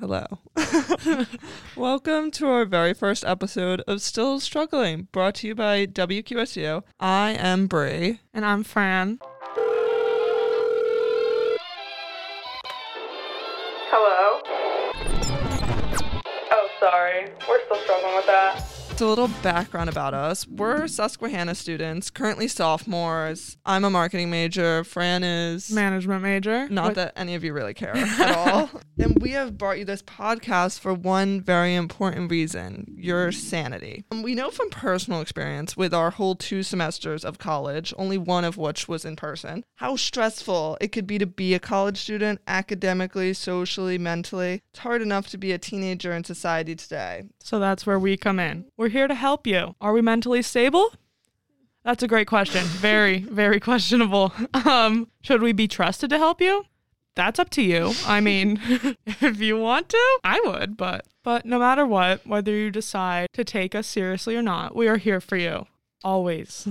Hello. Welcome to our very first episode of Still Struggling, brought to you by WQSU. I am Brie. And I'm Fran. Hello? Oh, sorry. We're still struggling with that. Just a little background about us. We're Susquehanna students, currently sophomores. I'm a marketing major. Fran is Management major. Not What- that any of you really care at all. and we have brought you this podcast for one very important reason your sanity. And we know from personal experience with our whole two semesters of college, only one of which was in person, how stressful it could be to be a college student academically, socially, mentally. It's hard enough to be a teenager in society today. So that's where we come in. We're here to help you. Are we mentally stable? That's a great question. Very, very questionable. Um, should we be trusted to help you? That's up to you. I mean, if you want to, I would, but but no matter what, whether you decide to take us seriously or not, we are here for you. Always.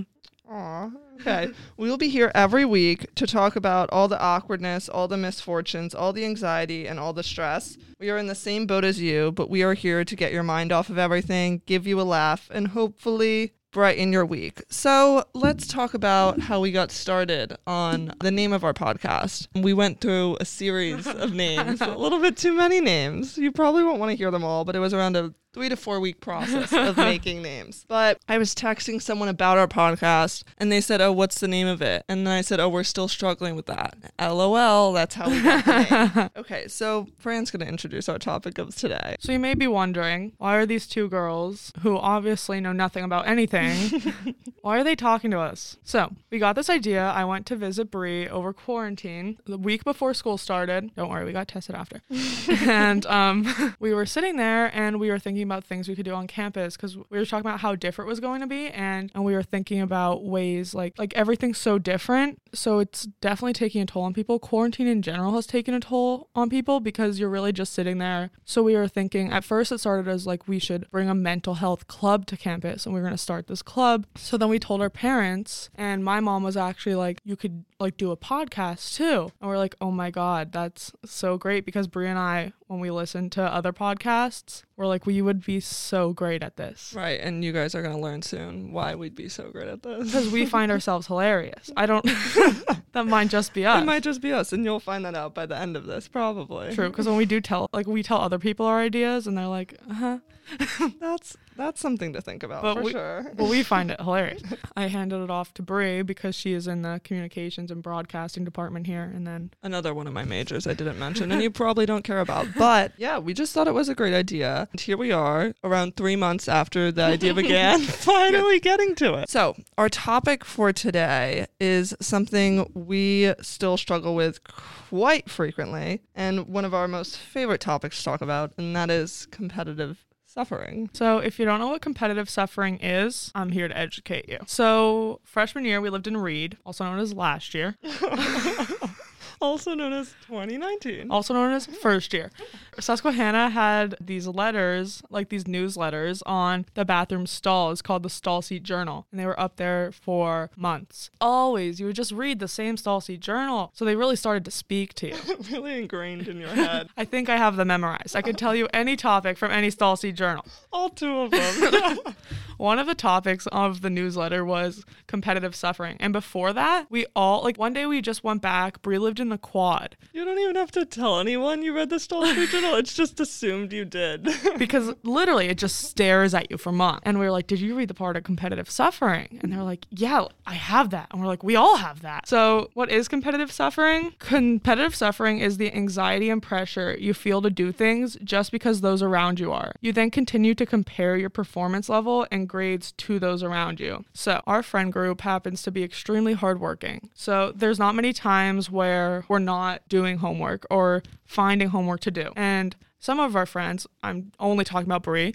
Aw. Okay. we will be here every week to talk about all the awkwardness, all the misfortunes, all the anxiety, and all the stress. We are in the same boat as you, but we are here to get your mind off of everything, give you a laugh, and hopefully brighten your week. So let's talk about how we got started on the name of our podcast. We went through a series of names, a little bit too many names. You probably won't want to hear them all, but it was around a three to four week process of making names. But I was texting someone about our podcast and they said, Oh, what's the name of it? And then I said, Oh, we're still struggling with that. LOL, that's how we got the name. okay, so Fran's going to introduce our topic of today. So you may be wondering, why are these two girls who obviously know nothing about anything, why are they talking to us? So we got this idea. I went to visit Bree over quarantine the week before school started. Don't worry, we got tested after. and um, we were sitting there and we were thinking about things we could do on campus because we were talking about how different it was going to be and, and we were thinking about ways like like everything's so different. So it's definitely taking a toll on people. Quarantine in general has taken a toll on people because you're really just sitting there. So we were thinking at first it started as like we should bring a mental health club to campus and we were going to start this club. So then we told our parents and my mom was actually like you could like do a podcast too. And we're like, "Oh my god, that's so great because Brie and I when we listen to other podcasts, we're like we would be so great at this." Right, and you guys are going to learn soon why we'd be so great at this. Because we find ourselves hilarious. I don't that might just be us. It might just be us, and you'll find that out by the end of this, probably. True, because when we do tell, like, we tell other people our ideas, and they're like, "Uh huh," That's that's something to think about But for we- sure. well, we find it hilarious. I handed it off to Brie because she is in the communications and broadcasting department here, and then Another one of my majors I didn't mention, and you probably don't care about. But yeah, we just thought it was a great idea. And here we are, around three months after the idea began, finally getting to it. So, our topic for today is something we still struggle with quite frequently, and one of our most favorite topics to talk about, and that is competitive suffering. So, if you don't know what competitive suffering is, I'm here to educate you. So, freshman year, we lived in Reed, also known as last year, Also known as 2019. also known as mm-hmm. first year. Susquehanna had these letters, like these newsletters, on the bathroom stalls called the Stall Seat Journal. And they were up there for months. Always, you would just read the same Stall Seat Journal. So, they really started to speak to you. really ingrained in your head. I think I have them memorized. I could tell you any topic from any Stall Seat Journal. All two of them. One of the topics of the newsletter was competitive suffering. And before that, we all, like one day we just went back. Brie lived in the quad You don't even have to tell anyone you read the Stall Street Journal. It's just assumed you did. because literally it just stares at you for months. And we were like, Did you read the part of competitive suffering? And they're like, Yeah, I have that. And we're like, We all have that. So, what is competitive suffering? Competitive suffering is the anxiety and pressure you feel to do things just because those around you are. You then continue to compare your performance level and grades to those around you. So, our friend group happens to be extremely hardworking. So, there's not many times where we're not doing homework or finding homework to do. And some of our friends, I'm only talking about Brie,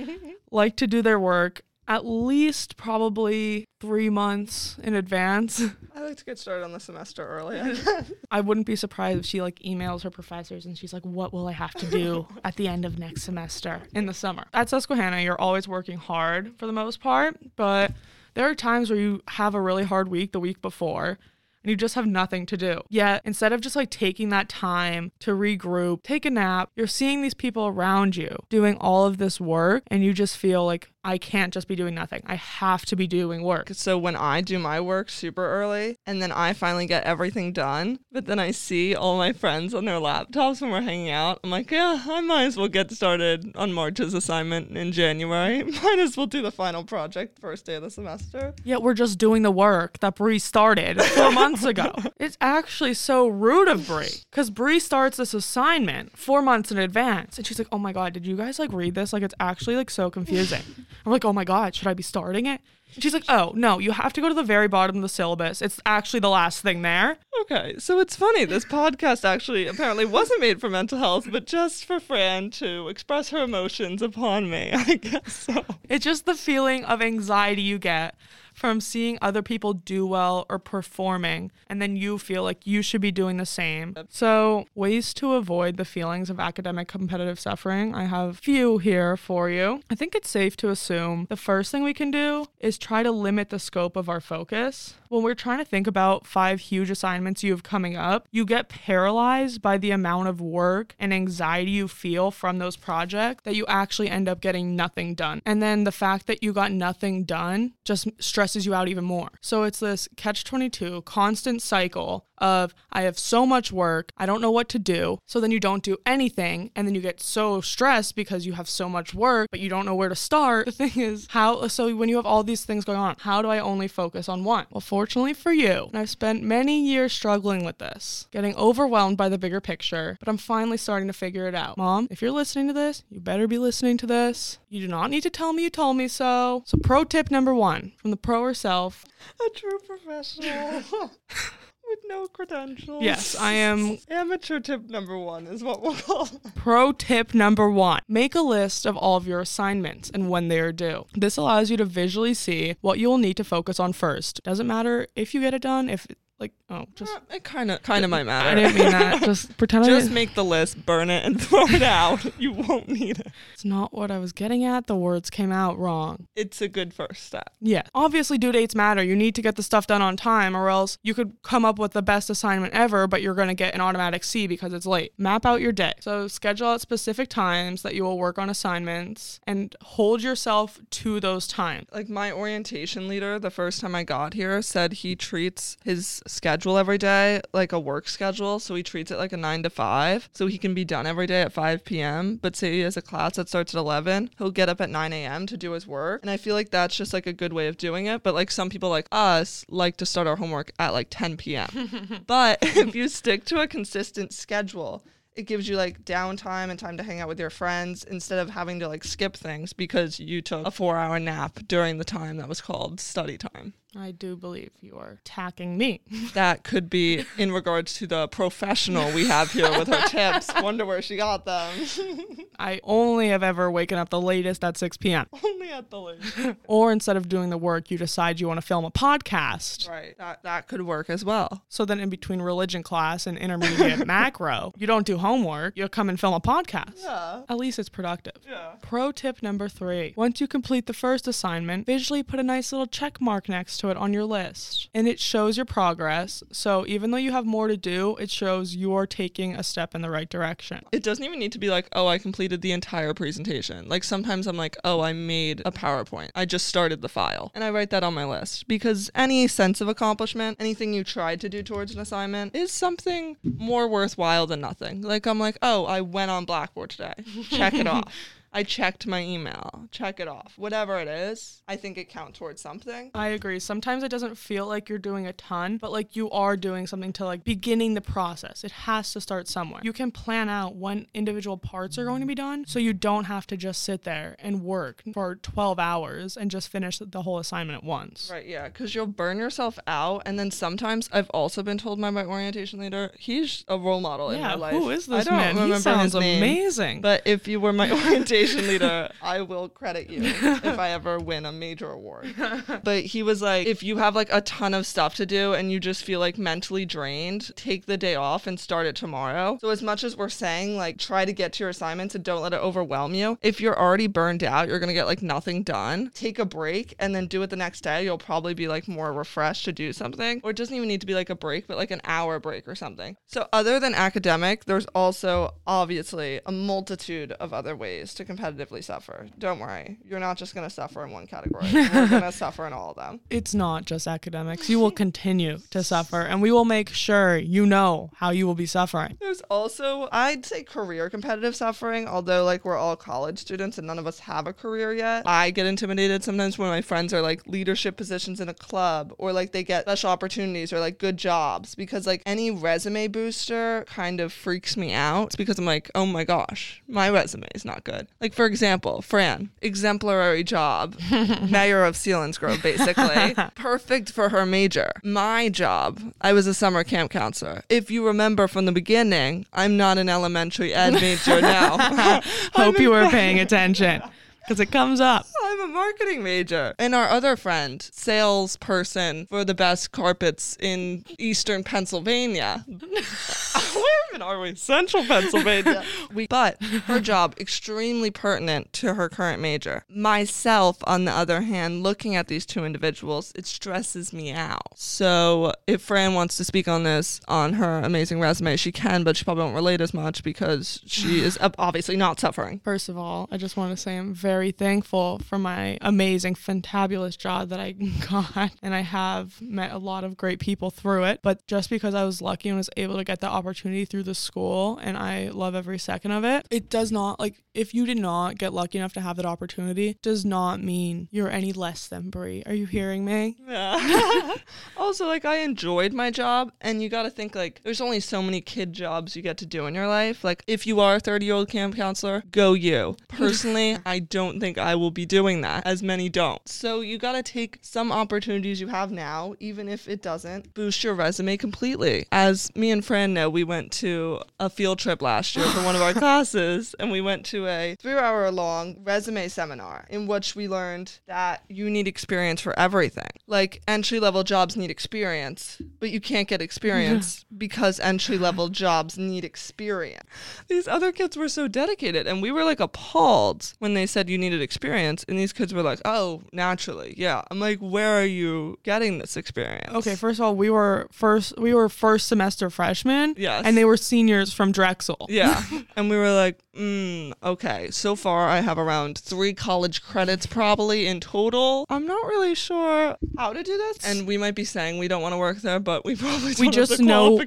like to do their work at least probably three months in advance. I like to get started on the semester early. I wouldn't be surprised if she like emails her professors and she's like, "What will I have to do at the end of next semester in the summer?" At Susquehanna, you're always working hard for the most part, but there are times where you have a really hard week the week before, and you just have nothing to do. Yet, instead of just like taking that time to regroup, take a nap, you're seeing these people around you doing all of this work, and you just feel like, I can't just be doing nothing. I have to be doing work. So when I do my work super early and then I finally get everything done, but then I see all my friends on their laptops when we're hanging out, I'm like, yeah, I might as well get started on March's assignment in January. Might as well do the final project first day of the semester. Yet we're just doing the work that Bree started four months ago. It's actually so rude of Bree because Bree starts this assignment four months in advance, and she's like, "Oh my god, did you guys like read this? Like, it's actually like so confusing." I'm like, "Oh my god, should I be starting it?" She's like, "Oh no, you have to go to the very bottom of the syllabus. It's actually the last thing there." Okay, so it's funny. This podcast actually apparently wasn't made for mental health, but just for Fran to express her emotions upon me. I guess so. It's just the feeling of anxiety you get from seeing other people do well or performing, and then you feel like you should be doing the same. So, ways to avoid the feelings of academic competitive suffering, I have few here for you. I think it's safe to assume the first thing we can do is try to limit the scope of our focus. When we're trying to think about five huge assignments you have coming up, you get paralyzed by the amount of work and anxiety you feel from those projects that you actually end up getting nothing done. And then the fact that you got nothing done just stresses you out even more. So it's this catch 22 constant cycle of I have so much work, I don't know what to do. So then you don't do anything and then you get so stressed because you have so much work, but you don't know where to start. The thing is, how so when you have all these things going on, how do I only focus on one? Well, fortunately for you, and I've spent many years struggling with this, getting overwhelmed by the bigger picture, but I'm finally starting to figure it out. Mom, if you're listening to this, you better be listening to this. You do not need to tell me you told me so. So, pro tip number one from the pro herself A true professional. With no credentials. Yes, I am Amateur tip number one is what we'll call it. Pro tip number one make a list of all of your assignments and when they are due. This allows you to visually see what you will need to focus on first. Doesn't matter if you get it done, if like, oh, just. Uh, It kind of kind of might matter. I didn't mean that. Just pretend I Just make the list, burn it, and throw it out. You won't need it. It's not what I was getting at. The words came out wrong. It's a good first step. Yeah. Obviously, due dates matter. You need to get the stuff done on time, or else you could come up with the best assignment ever, but you're going to get an automatic C because it's late. Map out your day. So, schedule out specific times that you will work on assignments and hold yourself to those times. Like my orientation leader, the first time I got here, said he treats his schedule every day like a work schedule. So he treats it like a nine to five. So he can be done every day at 5 p.m. But say he has a class that starts at 11, he'll get up at 9 a.m. to do his work. And I feel like that's just like a good way of doing it. But like some people like us like to start our homework at like 10 p.m. but if you stick to a consistent schedule, it gives you like downtime and time to hang out with your friends instead of having to like skip things because you took a four hour nap during the time that was called study time. I do believe you are attacking me. That could be in regards to the professional we have here with her tips. Wonder where she got them. I only have ever waken up the latest at 6 p.m. Only at the lake. Or instead of doing the work, you decide you want to film a podcast. Right. That, that could work as well. So then, in between religion class and intermediate macro, you don't do homework, you come and film a podcast. Yeah. At least it's productive. Yeah. Pro tip number three once you complete the first assignment, visually put a nice little check mark next to it on your list. And it shows your progress. So even though you have more to do, it shows you're taking a step in the right direction. It doesn't even need to be like, oh, I completed the entire presentation. Like sometimes I'm like, oh, I made a PowerPoint. I just started the file. And I write that on my list because any sense of accomplishment, anything you tried to do towards an assignment is something more worthwhile than nothing. Like I'm like, oh, I went on Blackboard today. Check it off. I checked my email. Check it off. Whatever it is, I think it counts towards something. I agree. Sometimes it doesn't feel like you're doing a ton, but like you are doing something to like beginning the process. It has to start somewhere. You can plan out when individual parts are going to be done so you don't have to just sit there and work for 12 hours and just finish the whole assignment at once. Right, yeah, because you'll burn yourself out. And then sometimes I've also been told by my orientation leader, he's a role model in my Yeah, life. who is I this don't man? remember He sounds his name, amazing. But if you were my orientation leader. I will credit you if I ever win a major award. But he was like, if you have like a ton of stuff to do and you just feel like mentally drained, take the day off and start it tomorrow. So as much as we're saying like try to get to your assignments and don't let it overwhelm you, if you're already burned out, you're gonna get like nothing done. Take a break and then do it the next day. You'll probably be like more refreshed to do something. Or it doesn't even need to be like a break, but like an hour break or something. So other than academic, there's also obviously a multitude of other ways to competitively suffer. Don't worry. You're not just gonna suffer in one category. We're gonna suffer in all of them. It's not just academics. You will continue to suffer, and we will make sure you know how you will be suffering. There's also, I'd say, career competitive suffering, although, like, we're all college students and none of us have a career yet. I get intimidated sometimes when my friends are like leadership positions in a club or like they get special opportunities or like good jobs because, like, any resume booster kind of freaks me out. It's because I'm like, oh my gosh, my resume is not good. Like, for example, Fran, exemplary job, mayor of Sealands Selinsgrove, basically. Perfect for her major. My job, I was a summer camp counselor. If you remember from the beginning, I'm not an elementary ed major now. Hope you were paying attention because it comes up. I'm a marketing major. And our other friend, salesperson for the best carpets in eastern Pennsylvania. Where even are we? Central Pennsylvania. we, but her job, extremely pertinent to her current major. Myself, on the other hand, looking at these two individuals, it stresses me out. So if Fran wants to speak on this on her amazing resume, she can, but she probably won't relate as much because she is obviously not suffering. First of all, I just want to say I'm very thankful for my amazing, fantabulous job that I got. And I have met a lot of great people through it. But just because I was lucky and was able to get the opportunity through the school and I love every second of it, it does not, like, if you did not get lucky enough to have that opportunity, does not mean you're any less than Brie. Are you hearing me? Yeah. also, like, I enjoyed my job, and you got to think, like, there's only so many kid jobs you get to do in your life. Like, if you are a 30 year old camp counselor, go you. Personally, I don't think I will be doing that, as many don't. So, you got to take some opportunities you have now, even if it doesn't boost your resume completely. As me and Fran know, we went to a field trip last year for one of our classes, and we went to a three hour long resume seminar in which we learned that you need experience for everything. Like entry level jobs need experience, but you can't get experience because entry level jobs need experience. These other kids were so dedicated, and we were like appalled when they said you needed experience. And these kids were like, oh, naturally. Yeah. I'm like, where are you getting this experience? Okay, first of all, we were first we were first semester freshmen. Yes. And they were seniors from Drexel. Yeah. and we were like, mm, okay, so far I have around three college credits probably in total. I'm not really sure how to do this. And we might be saying we don't want to work there, but we probably don't We have just the know-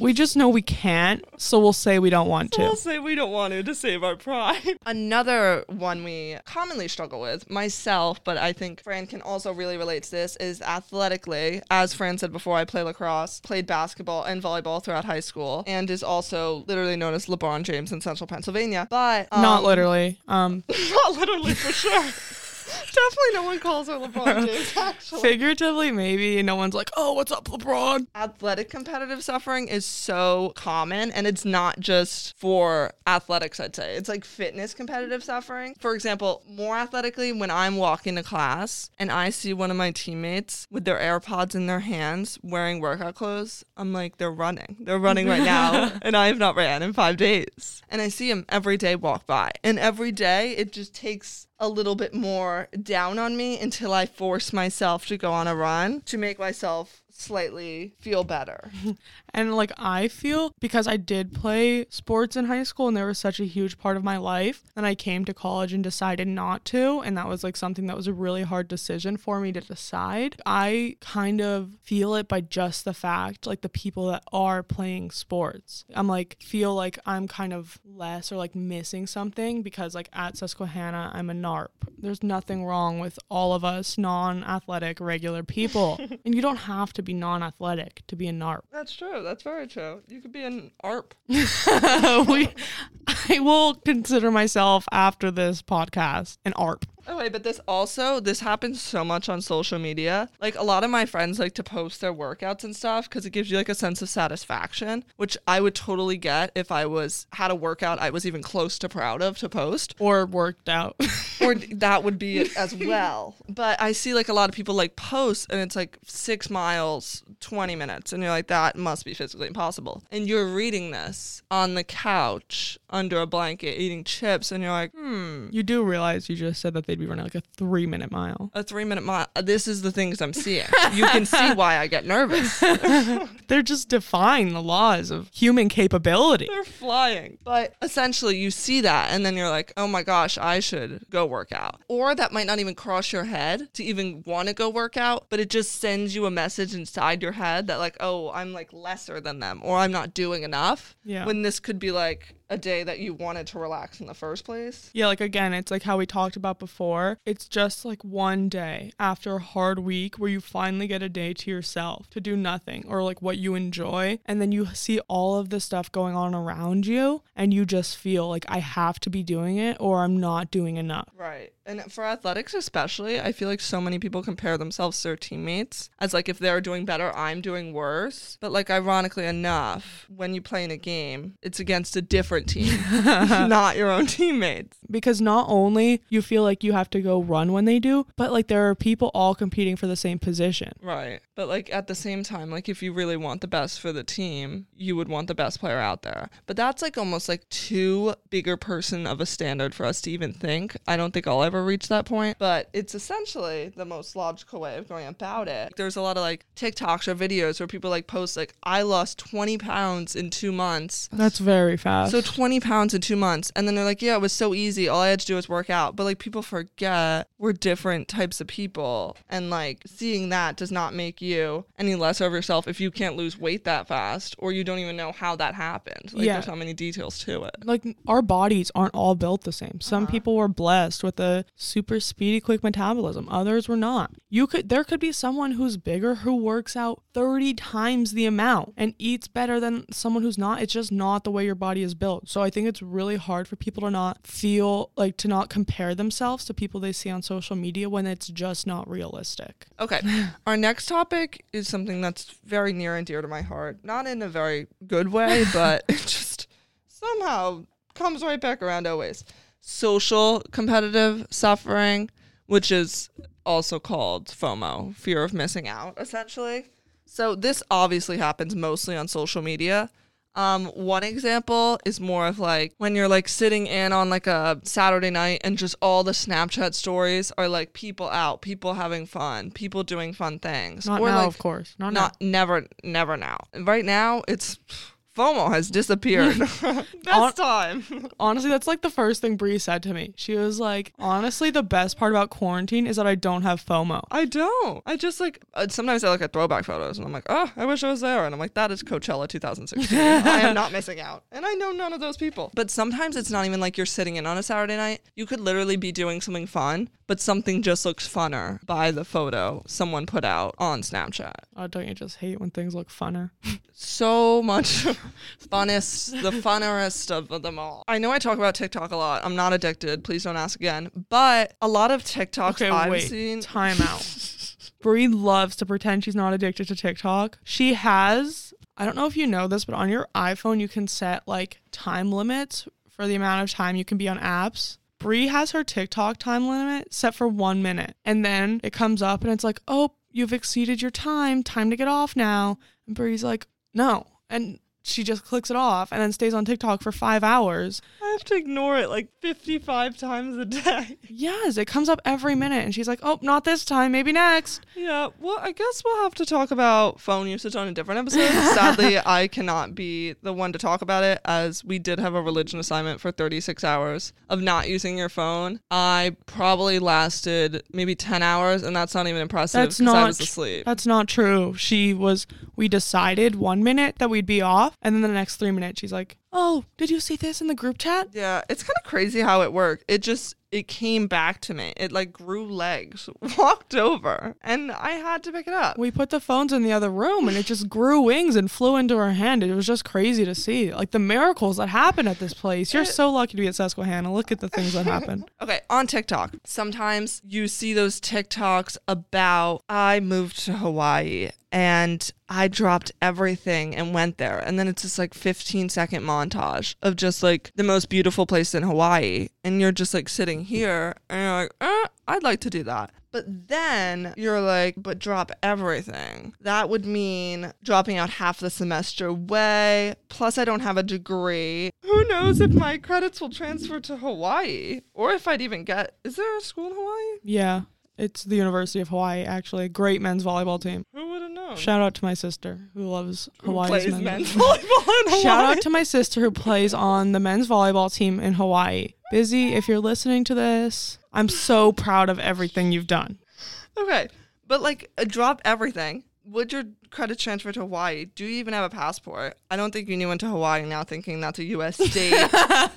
We just know we can't, so we'll say we don't want to. We'll say we don't want to to save our pride. Another one we commonly struggle with, myself, but I think Fran can also really relate to this, is athletically. As Fran said before, I play lacrosse, played basketball and volleyball throughout high school, and is also literally known as LeBron James in central Pennsylvania. But Not um, literally. Um, Not literally for sure. Definitely no one calls her LeBron James, actually. figuratively, maybe. No one's like, "Oh, what's up, LeBron?" athletic competitive suffering is so common and it's not just for athletics i'd say it's like fitness competitive suffering for example more athletically when i'm walking to class and i see one of my teammates with their airpods in their hands wearing workout clothes i'm like they're running they're running right now and i have not ran in five days and i see them every day walk by and every day it just takes a little bit more down on me until I force myself to go on a run to make myself slightly feel better. And like I feel because I did play sports in high school and they were such a huge part of my life, and I came to college and decided not to, and that was like something that was a really hard decision for me to decide. I kind of feel it by just the fact like the people that are playing sports. I'm like feel like I'm kind of less or like missing something because like at Susquehanna I'm a NARP. There's nothing wrong with all of us non-athletic regular people. and you don't have to be non-athletic to be a NARP. That's true. That's very true. You could be an ARP. we, I will consider myself after this podcast an ARP. Oh wait, but this also this happens so much on social media. Like a lot of my friends like to post their workouts and stuff because it gives you like a sense of satisfaction, which I would totally get if I was had a workout I was even close to proud of to post. Or worked out. or that would be it as well. But I see like a lot of people like post and it's like six miles, 20 minutes. And you're like, that must be physically impossible. And you're reading this on the couch under a blanket eating chips. And you're like, hmm, you do realize you just said that they'd be running like a three minute mile. a three minute mile. Uh, this is the things I'm seeing. You can see why I get nervous. They're just defying the laws of human capability. They're flying. But essentially, you see that, and then you're like, oh my gosh, I should go work out. Or that might not even cross your head to even want to go work out, but it just sends you a message inside your head that, like, oh, I'm like lesser than them, or I'm not doing enough. Yeah. When this could be like a day that you wanted to relax in the first place. Yeah, like again, it's like how we talked about before. It's just like one day after a hard week where you finally get a day to yourself to do nothing or like what you enjoy. And then you see all of the stuff going on around you and you just feel like I have to be doing it or I'm not doing enough. Right. And for athletics especially, I feel like so many people compare themselves to their teammates as like if they're doing better, I'm doing worse. But like ironically enough, when you play in a game, it's against a different team, not your own teammates. Because not only you feel like you have to go run when they do, but like there are people all competing for the same position. Right. But like at the same time, like if you really want the best for the team, you would want the best player out there. But that's like almost like too bigger person of a standard for us to even think. I don't think I'll ever reach that point, but it's essentially the most logical way of going about it. There's a lot of like TikToks or videos where people like post like I lost 20 pounds in 2 months. That's very fast. So 20 pounds in 2 months and then they're like, "Yeah, it was so easy. All I had to do was work out." But like people forget we're different types of people and like seeing that does not make you any less of yourself if you can't lose weight that fast or you don't even know how that happened. Like Yeah. there's so many details to it. like our bodies aren't all built the same. Some uh-huh. people were blessed with a super speedy quick metabolism. Others were not. You could there could be someone who's bigger who works out 30 times the amount and eats better than someone who's not. It's just not the way your body is built. So I think it's really hard for people to not feel like to not compare themselves to people they see on social media when it's just not realistic. Okay. Our next topic is something that's very near and dear to my heart. Not in a very good way, but it just somehow comes right back around always. Social competitive suffering, which is also called FOMO, fear of missing out, essentially. So this obviously happens mostly on social media. Um, one example is more of like when you're like sitting in on like a Saturday night and just all the Snapchat stories are like people out, people having fun, people doing fun things. Not or now, like of course. Not, not never never now. Right now it's FOMO has disappeared. Best On- time. Honestly, that's like the first thing Bree said to me. She was like, "Honestly, the best part about quarantine is that I don't have FOMO." I don't. I just like uh, sometimes I look at throwback photos and I'm like, oh, I wish I was there. And I'm like, that is Coachella 2016. I am not missing out. And I know none of those people. But sometimes it's not even like you're sitting in on a Saturday night. You could literally be doing something fun, but something just looks funner by the photo someone put out on Snapchat. Oh, don't you just hate when things look funner? so much funnest, the funnerest of them all. I know I talk about TikTok a lot. I'm not addicted. Please don't ask again. But a lot of TikToks Okay, I've wait. seen. Time out. Bree loves to pretend she's not addicted to TikTok. She has, I don't know if you know this, but on your iPhone, you can set like time limits for the amount of time you can be on apps. Bree has her TikTok time limit set for one minute. And then it comes up and it's like, oh, you've exceeded your time. Time to get off now. And Bree's like, no. And she just clicks it off and then stays on TikTok for five hours. I have to ignore it like 55 times a day. Yes, it comes up every minute. And she's like, oh, not this time. Maybe next. Yeah, well, I guess we'll have to talk about phone usage on a different episode. Sadly, I cannot be the one to talk about it as we did have a religion assignment for 36 hours of not using your phone. I probably lasted maybe 10 hours, and that's not even impressive That's 'cause I not was asleep. That's not true. She was we decided one minute that we'd be off and then the next 3 minutes she's like, oh, did you see this in the group chat? Yeah, it's kind of crazy how it worked. It just it came back to me. It like grew legs, walked over, and I had to pick it up. We put the phones in the other room and it just grew wings and flew into her hand. It was just crazy to see. Like the miracles that happen at this place. You're so lucky to be at Susquehanna. Look at the things that happen. Okay, on TikTok, sometimes you see those TikToks about I moved to Hawaii and I dropped everything and went there. And then it's this like 15 second montage of just like the most beautiful place in Hawaii. And you're just like sitting here and you're like, eh, I'd like to do that. But then you're like, but drop everything. That would mean dropping out half the semester away. Plus, I don't have a degree. Who knows if my credits will transfer to Hawaii or if I'd even get. Is there a school in Hawaii? Yeah. It's the University of Hawaii, actually. Great men's volleyball team. Who Shout out to my sister who loves Who Hawaii's plays men's volleyball. volleyball in Hawaii. Shout out to my sister who plays on the men's volleyball team in Hawaii. Busy, if you're listening to this, I'm so proud of everything you've done. Okay, but like, uh, drop everything. Would your credit transfer to Hawaii? Do you even have a passport? I don't think you knew went to Hawaii now, thinking that's a U.S. state. and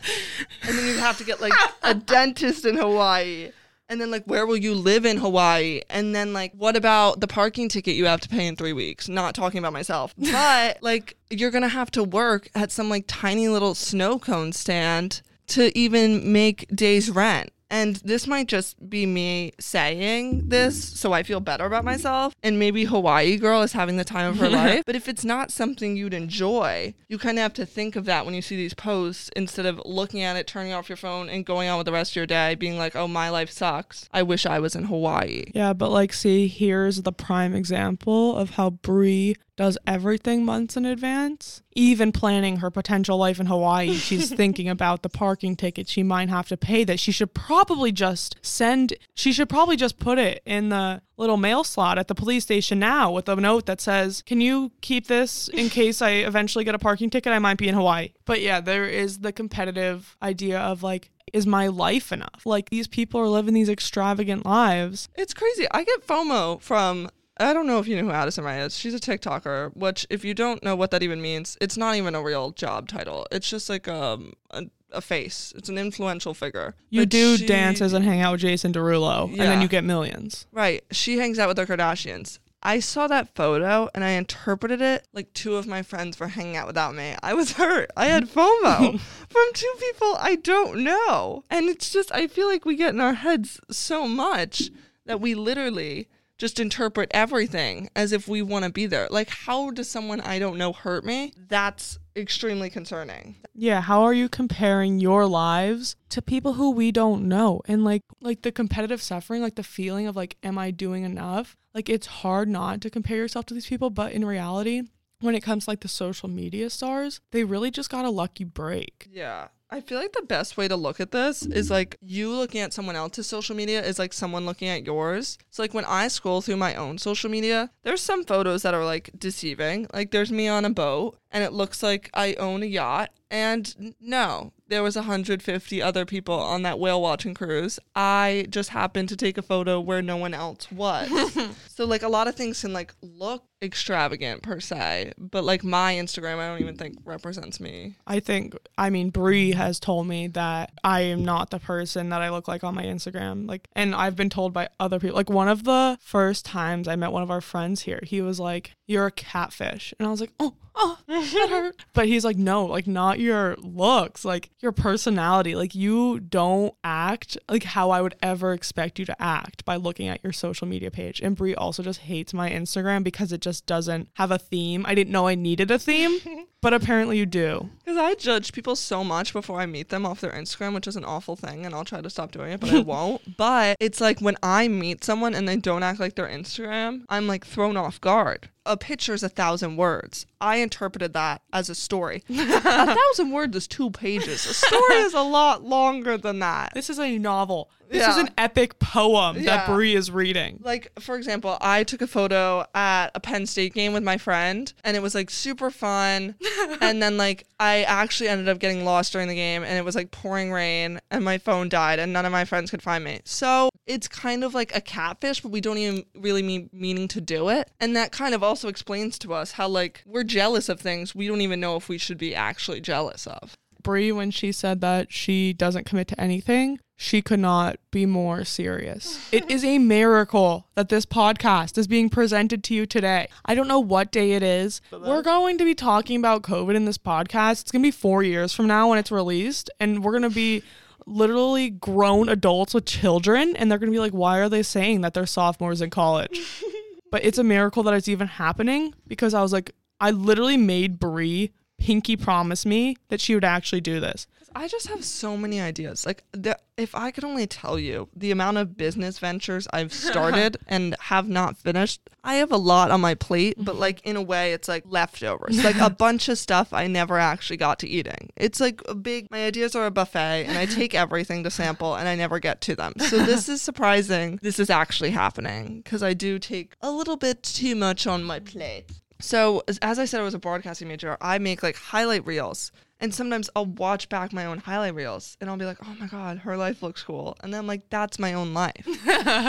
then you'd have to get like a dentist in Hawaii. And then like, where will you live in Hawaii? And then like, what about the parking ticket you have to pay in three weeks? Not talking about myself, but like, you're gonna have to work at some like tiny little snow cone stand to even make days rent. And this might just be me saying this so I feel better about myself. And maybe Hawaii girl is having the time of her life. But if it's not something you'd enjoy, you kind of have to think of that when you see these posts instead of looking at it, turning off your phone, and going on with the rest of your day, being like, oh, my life sucks. I wish I was in Hawaii. Yeah, but like, see, here's the prime example of how Brie does everything months in advance. Even planning her potential life in Hawaii, she's thinking about the parking ticket she might have to pay that she should probably just send, she should probably just put it in the little mail slot at the police station now with a note that says, Can you keep this in case I eventually get a parking ticket? I might be in Hawaii. But yeah, there is the competitive idea of like, is my life enough? Like these people are living these extravagant lives. It's crazy. I get FOMO from. I don't know if you know who Addison Rae is. She's a TikToker, which, if you don't know what that even means, it's not even a real job title. It's just like um, a, a face. It's an influential figure. You But do she- dances and hang out with Jason Derulo, and then you get millions. Right. She hangs out with the Kardashians. I saw that photo and I interpreted it like two of my friends were hanging out without me. I was hurt. I had FOMO from two people I don't know. And it's just, I feel like we get in our heads so much that we literally just interpret everything as if we want to be there. Like, how does someone I don't know hurt me? That's extremely concerning. Yeah, how are you comparing your lives to people who we don't know? And like like the competitive suffering, like the feeling of like am I doing enough? Like it's hard not to compare yourself to these people, but in reality, when it comes to like the social media stars, they really just got a lucky break. Yeah. I feel like the best way to look at this is like you looking at someone else's social media is like someone looking at yours. So like when I scroll through my own social media, there's some photos that are like deceiving. Like there's me on a boat and it looks like I own a yacht and no, there was 150 other people on that whale watching cruise. I just happened to take a photo where no one else was. so like a lot of things can like look extravagant per se, but like my Instagram I don't even think represents me. I think, I mean, Brie has told me that I am not the person that I look like on my Instagram. Like, and I've been told by other people. Like, one of the first times I met one of our friends here, he was like, You're a catfish. And I was like, Oh, oh, that hurt. But he's like, No, like, not your looks, like, your personality. Like, you don't act like how I would ever expect you to act by looking at your social media page. And Brie also just hates my Instagram because it just doesn't have a theme. I didn't know I needed a theme, but apparently you do. Because I judge people so much before I meet them off their Instagram, which is an awful thing, and I'll try to stop doing it, but I won't. But it's like when I meet someone and they don't act like their Instagram, I'm like thrown off guard. A picture is a thousand words. I interpreted that as a story. a thousand words is two pages. A story is a lot longer than that. This is a novel. This is an epic poem that Yeah. Brie is reading. Like, for example, I took a photo at a Penn State game with my friend, and it was like super fun. And then like I actually ended up getting lost during the game and it was like pouring rain and my phone died and none of my friends could find me. So it's kind of like a catfish, but we don't even really mean meaning to do it. And that kind of also explains to us how like we're jealous of things we don't even know if we should be actually jealous of. Brie, when she said that she doesn't commit to anything, she could not be more serious. It is a miracle that this podcast is being presented to you today. I don't know what day it is. We're going to be talking about COVID in this podcast. It's going to be four years from now when it's released, and we're going to be literally grown adults with children, and they're going to be like, why are they saying that they're sophomores in college? but it's a miracle that it's even happening because I was like, I literally made Brie pinky promise me that she would actually do this. I just have so many ideas. Like, the, if I could only tell you the amount of business ventures I've started and have not finished, I have a lot on my plate, but mm-hmm. like in a way, it's like leftovers, like a bunch of stuff I never actually got to eating. It's like a big, my ideas are a buffet and I take everything to sample and I never get to them. So this is surprising. This is actually happening because I do take a little bit too much on my plate. So as, as I said, I was a broadcasting major. I make like highlight reels, and sometimes I'll watch back my own highlight reels, and I'll be like, "Oh my god, her life looks cool," and then I'm like, "That's my own life."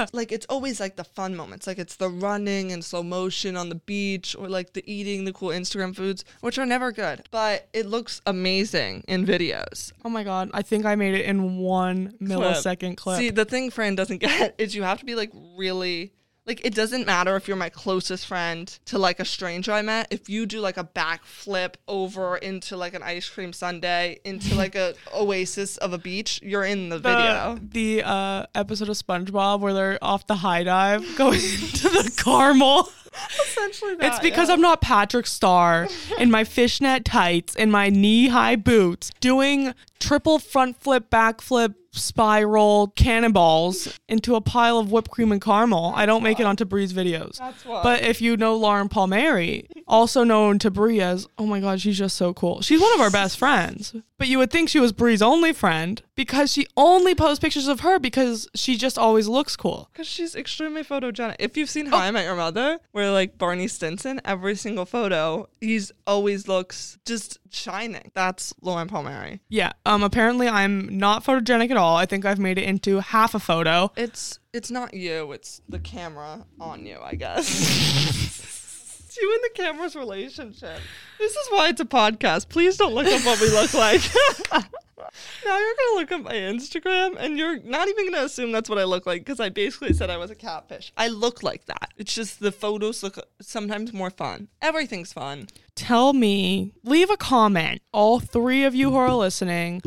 like it's always like the fun moments, like it's the running and slow motion on the beach, or like the eating the cool Instagram foods, which are never good, but it looks amazing in videos. Oh my god, I think I made it in one millisecond clip. See, the thing Fran doesn't get is you have to be like really like it doesn't matter if you're my closest friend to like a stranger I met. If you do like a backflip over into like an ice cream sundae into like a oasis of a beach, you're in the, video. the uh, episode of SpongeBob where they're off the high dive going to the caramel. Essentially, It's because I'm not Patrick Star in my fishnet tights and my knee high boots doing triple front flip, back flip, spiral cannonballs into a pile of whipped cream and caramel. I don't make it onto Bree's videos. That's why. But if you know Lauren Palmieri, also known to Bree as, oh my God, she's just so cool. She's one of our best friends. But you would think she was Bree's only friend because she only posts pictures of her because she just always looks cool. Because she's extremely photogenic. If you've seen How I Met Your Mother, where like Barney Stinson, every single photo, he's always looks just shining. That's Lauren Palmieri. Yeah. Um. Apparently, I'm not photogenic at all. I think I've made it into half a photo. It's it's not you. It's the camera on you. I guess. you and the camera's relationship. This is why it's a podcast. Please don't look up what we look like. now you're gonna look at my Instagram, and you're not even gonna assume that's what I look like because I basically said I was a catfish. I look like that. It's just the photos look sometimes more fun. Everything's fun. Tell me, leave a comment. All three of you who are listening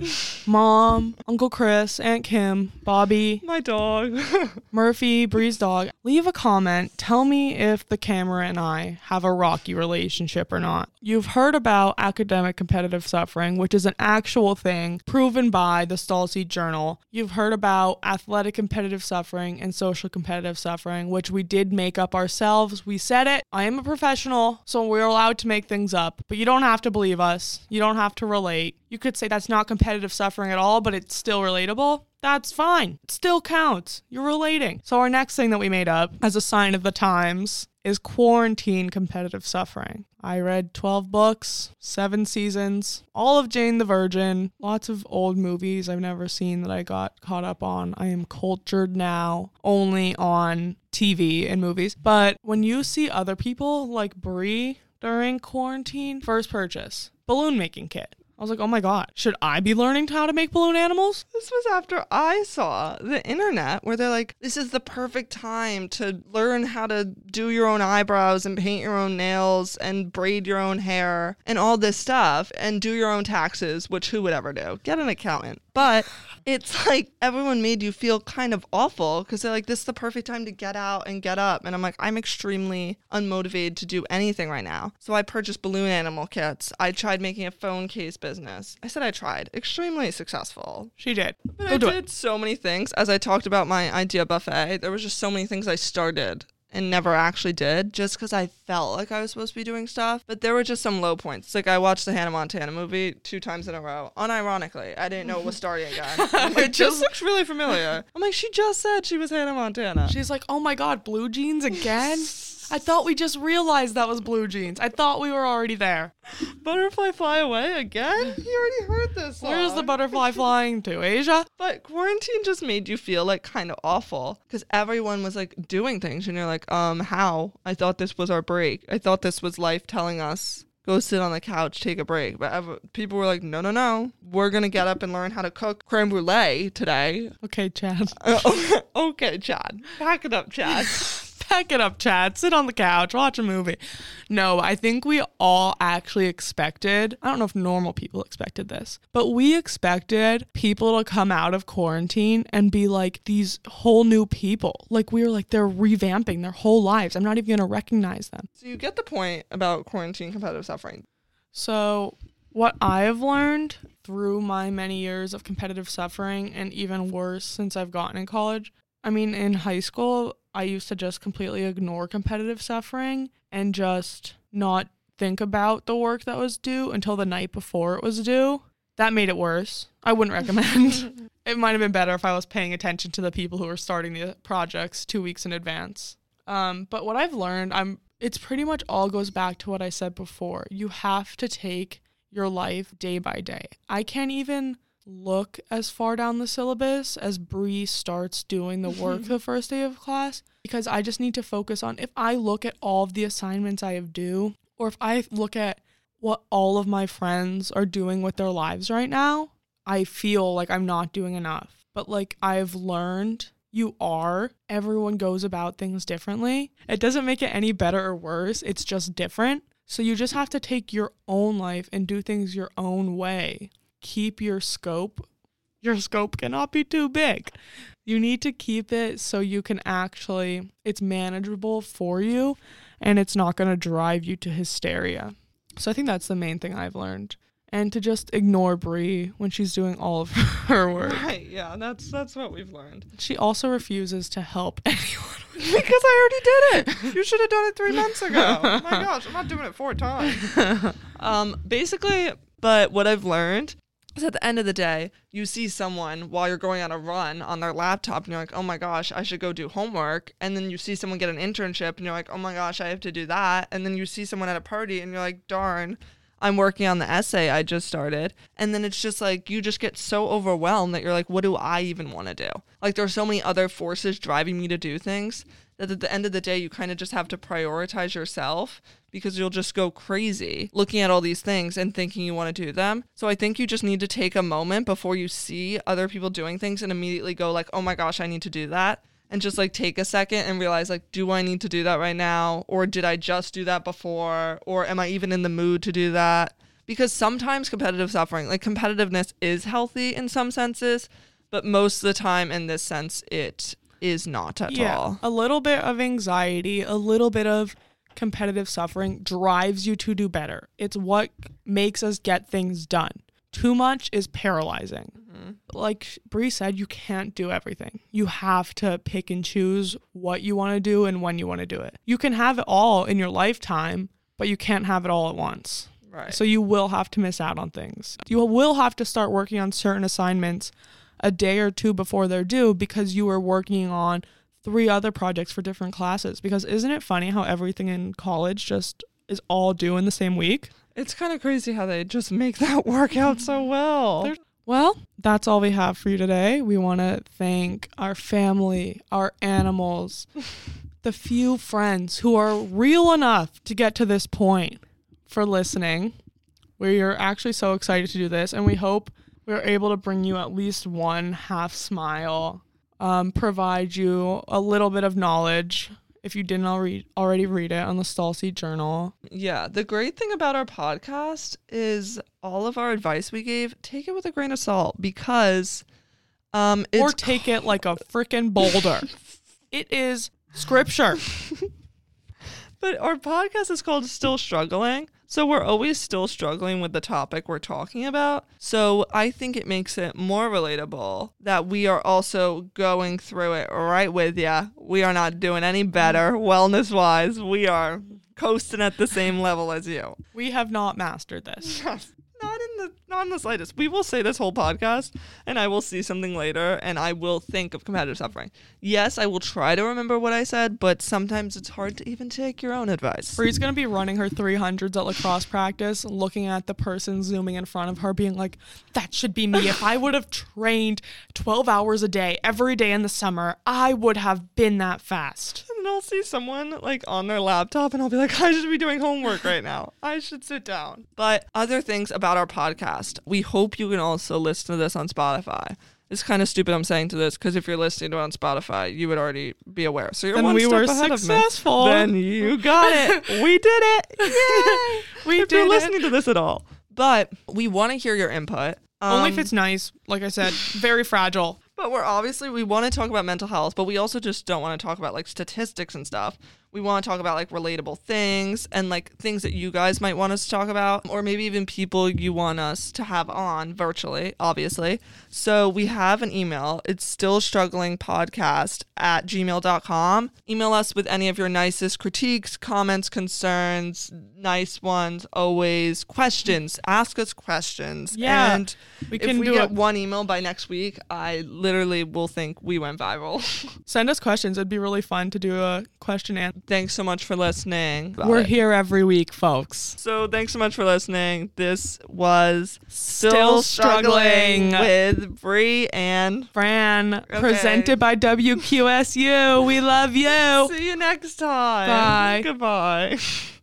Mom, Uncle Chris, Aunt Kim, Bobby, My dog. Murphy, Bree's dog. Leave a comment. Tell me if the camera and I have a rocky relationship or not. You've heard about academic competitive suffering, which is an actual thing proven by the Stolze Journal. You've heard about athletic competitive suffering and social competitive suffering, which we did make up ourselves. We said it. I am a professional, so we're allowed to make things up, but you don't have to believe us. You don't have to relate. You could say that's not competitive suffering at all, but it's still relatable. That's fine. It still counts. You're relating. So, our next thing that we made up as a sign of the times is quarantine competitive suffering. I read 12 books, seven seasons, all of Jane the Virgin, lots of old movies I've never seen that I got caught up on. I am cultured now only on TV and movies. But when you see other people like Brie during quarantine, first purchase, balloon making kit. I was like, oh my God, should I be learning how to make balloon animals? This was after I saw the internet where they're like, this is the perfect time to learn how to do your own eyebrows and paint your own nails and braid your own hair and all this stuff and do your own taxes, which who would ever do? Get an accountant. But it's like everyone made you feel kind of awful because they're like, this is the perfect time to get out and get up. And I'm like, I'm extremely unmotivated to do anything right now. So I purchased balloon animal kits. I tried making a phone case business. I said I tried. Extremely successful. She did. But Go I did it. so many things. As I talked about my idea buffet, there was just so many things I started and never actually did just because I felt like I was supposed to be doing stuff. But there were just some low points. Like I watched the Hannah Montana movie two times in a row. Unironically, I didn't know it was starting again. Like, It just- looks really familiar. I'm like, she just said she was Hannah Montana. She's like, oh my God, blue jeans again? I thought we just realized that was blue jeans. I thought we were already there. Butterfly fly away again? You already heard this. Song. Where's the butterfly flying to? Asia? But quarantine just made you feel like kind of awful because everyone was like doing things, and you're like, um, how? I thought this was our break. I thought this was life telling us go sit on the couch, take a break. But ev- people were like, no, no, no, we're gonna get up and learn how to cook creme brulee today. Okay, Chad. Uh, okay, Chad, pack it up, Chad. Pack it up, Chad. Sit on the couch, watch a movie. No, I think we all actually expected, I don't know if normal people expected this, but we expected people to come out of quarantine and be like these whole new people. Like we were like, they're revamping their whole lives. I'm not even going to recognize them. so you get the point about quarantine competitive suffering. So, what I have learned through my many years of competitive suffering, and even worse since I've gotten in college, I mean, in high school, I used to just completely ignore competitive suffering and just not think about the work that was due until the night before it was due. That made it worse. I wouldn't recommend. it might have been better if I was paying attention to the people who were starting the projects two weeks in advance. Um, but what I've learned, I'm it's pretty much all goes back to what I said before. You have to take your life day by day. I can't even look as far down the syllabus as Bree starts doing the work mm-hmm. the first day of class because I just need to focus on if I look at all of the assignments I have due or if I look at what all of my friends are doing with their lives right now, I feel like I'm not doing enough. But like I've learned you are. Everyone goes about things differently. It doesn't make it any better or worse, it's just different. So you just have to take your own life and do things your own way. Keep your scope. Your scope cannot be too big. You need to keep it so you can actually, it's manageable for you and it's not going to drive you to hysteria. So I think that's the main thing I've learned. And to just ignore Bree when she's doing all of her work. Right, yeah, that's that's what we've learned. She also refuses to help anyone. because I already did it. You should have done it three months ago. My gosh, I'm not doing it four times. um, basically, but what I've learned is at the end of the day, you see someone while you're going on a run on their laptop and you're like, oh my gosh, I should go do homework. And then you see someone get an internship and you're like, oh my gosh, I have to do that. And then you see someone at a party and you're like, darn. I'm working on the essay I just started. And then it's just like you just get so overwhelmed that you're like, what do I even want to do? Like there's so many other forces driving me to do things that at the end of the day you kind of just have to prioritize yourself because you'll just go crazy looking at all these things and thinking you want to do them. So I think you just need to take a moment before you see other people doing things and immediately go like, "Oh my gosh, I need to do that." And just like take a second and realize like, do I need to do that right now or did I just do that before or am I even in the mood to do that? Because sometimes competitive suffering, like competitiveness is healthy in some senses, but most of the time in this sense it is not at all. A little bit of anxiety, a little bit of competitive suffering drives you to do better. It's what makes us get things done. Too much is paralyzing. Mm-hmm. Like Bree said, you can't do everything. You have to pick and choose what you want to do and when you want to do it. You can have it all in your lifetime, but you can't have it all at once. Right. So you will have to miss out on things. You will have to start working on certain assignments a day or two before they're due because you were working on three other projects for different classes. Because isn't it funny how everything in college just is all due in the same week? It's kind of crazy how they just make that work out so well. There's- Well, that's all we have for you today. We want to thank our family, our animals, the few friends who are real enough to get to this point for listening. We are actually so excited to do this, and we hope we're able to bring you at least one half smile, um, provide you a little bit of knowledge if you didn't already already read it on the Stall Journal. Yeah, the great thing about our podcast is all of our advice we gave, take it with a grain of salt because um it's or take it like a freaking boulder. it is scripture. but our podcast is called Still Struggling. So we're always still struggling with the topic we're talking about. So I think it makes it more relatable that we are also going through it right with ya. We are not doing any better mm. wellness wise. We are coasting at the same level as you. We have not mastered this. Not in the Not in the slightest. We will say this whole podcast, and I will see something later, and I will think of competitive suffering. Yes, I will try to remember what I said, but sometimes it's hard to even take your own advice. Bree's gonna be running her 300s at lacrosse practice, looking at the person zooming in front of her, being like, "That should be me. If I would have trained 12 hours a day every day in the summer, I would have been that fast." And then I'll see someone like on their laptop, and I'll be like, I should be doing homework right now. I should sit down. But other things about our podcast, we hope you can also listen to this on Spotify. It's kind of stupid I'm saying to this because if you're listening to it on Spotify, you would already be aware. So you're one we step were ahead successful. Of me. Then you got it. we did it. Yay! We if did you're it. listening to this at all, but we want to hear your input. Only if Um, it's nice. Like I said, very fragile. but we're obviously we want to talk about mental health, but we also just don't want to talk about like statistics and stuff. We want to talk about like relatable things and like things that you guys might want us to talk about, or maybe even people you want us to have on virtually, obviously. So we have an email. It's still struggling podcast at gmail.com. Email us with any of your nicest critiques, comments, concerns, nice ones, always questions. Ask us questions. Yeah, And we if we do get it. one email by next week, I literally will think we went viral. Send us questions. It'd be really fun to do a question and thanks so much for listening. we're here every week, folks. So thanks so much for listening. This was still, Still struggling, Struggling. With Bree and Fran, Okay. presented by WQSU. We love you. see you next time. Bye. Goodbye.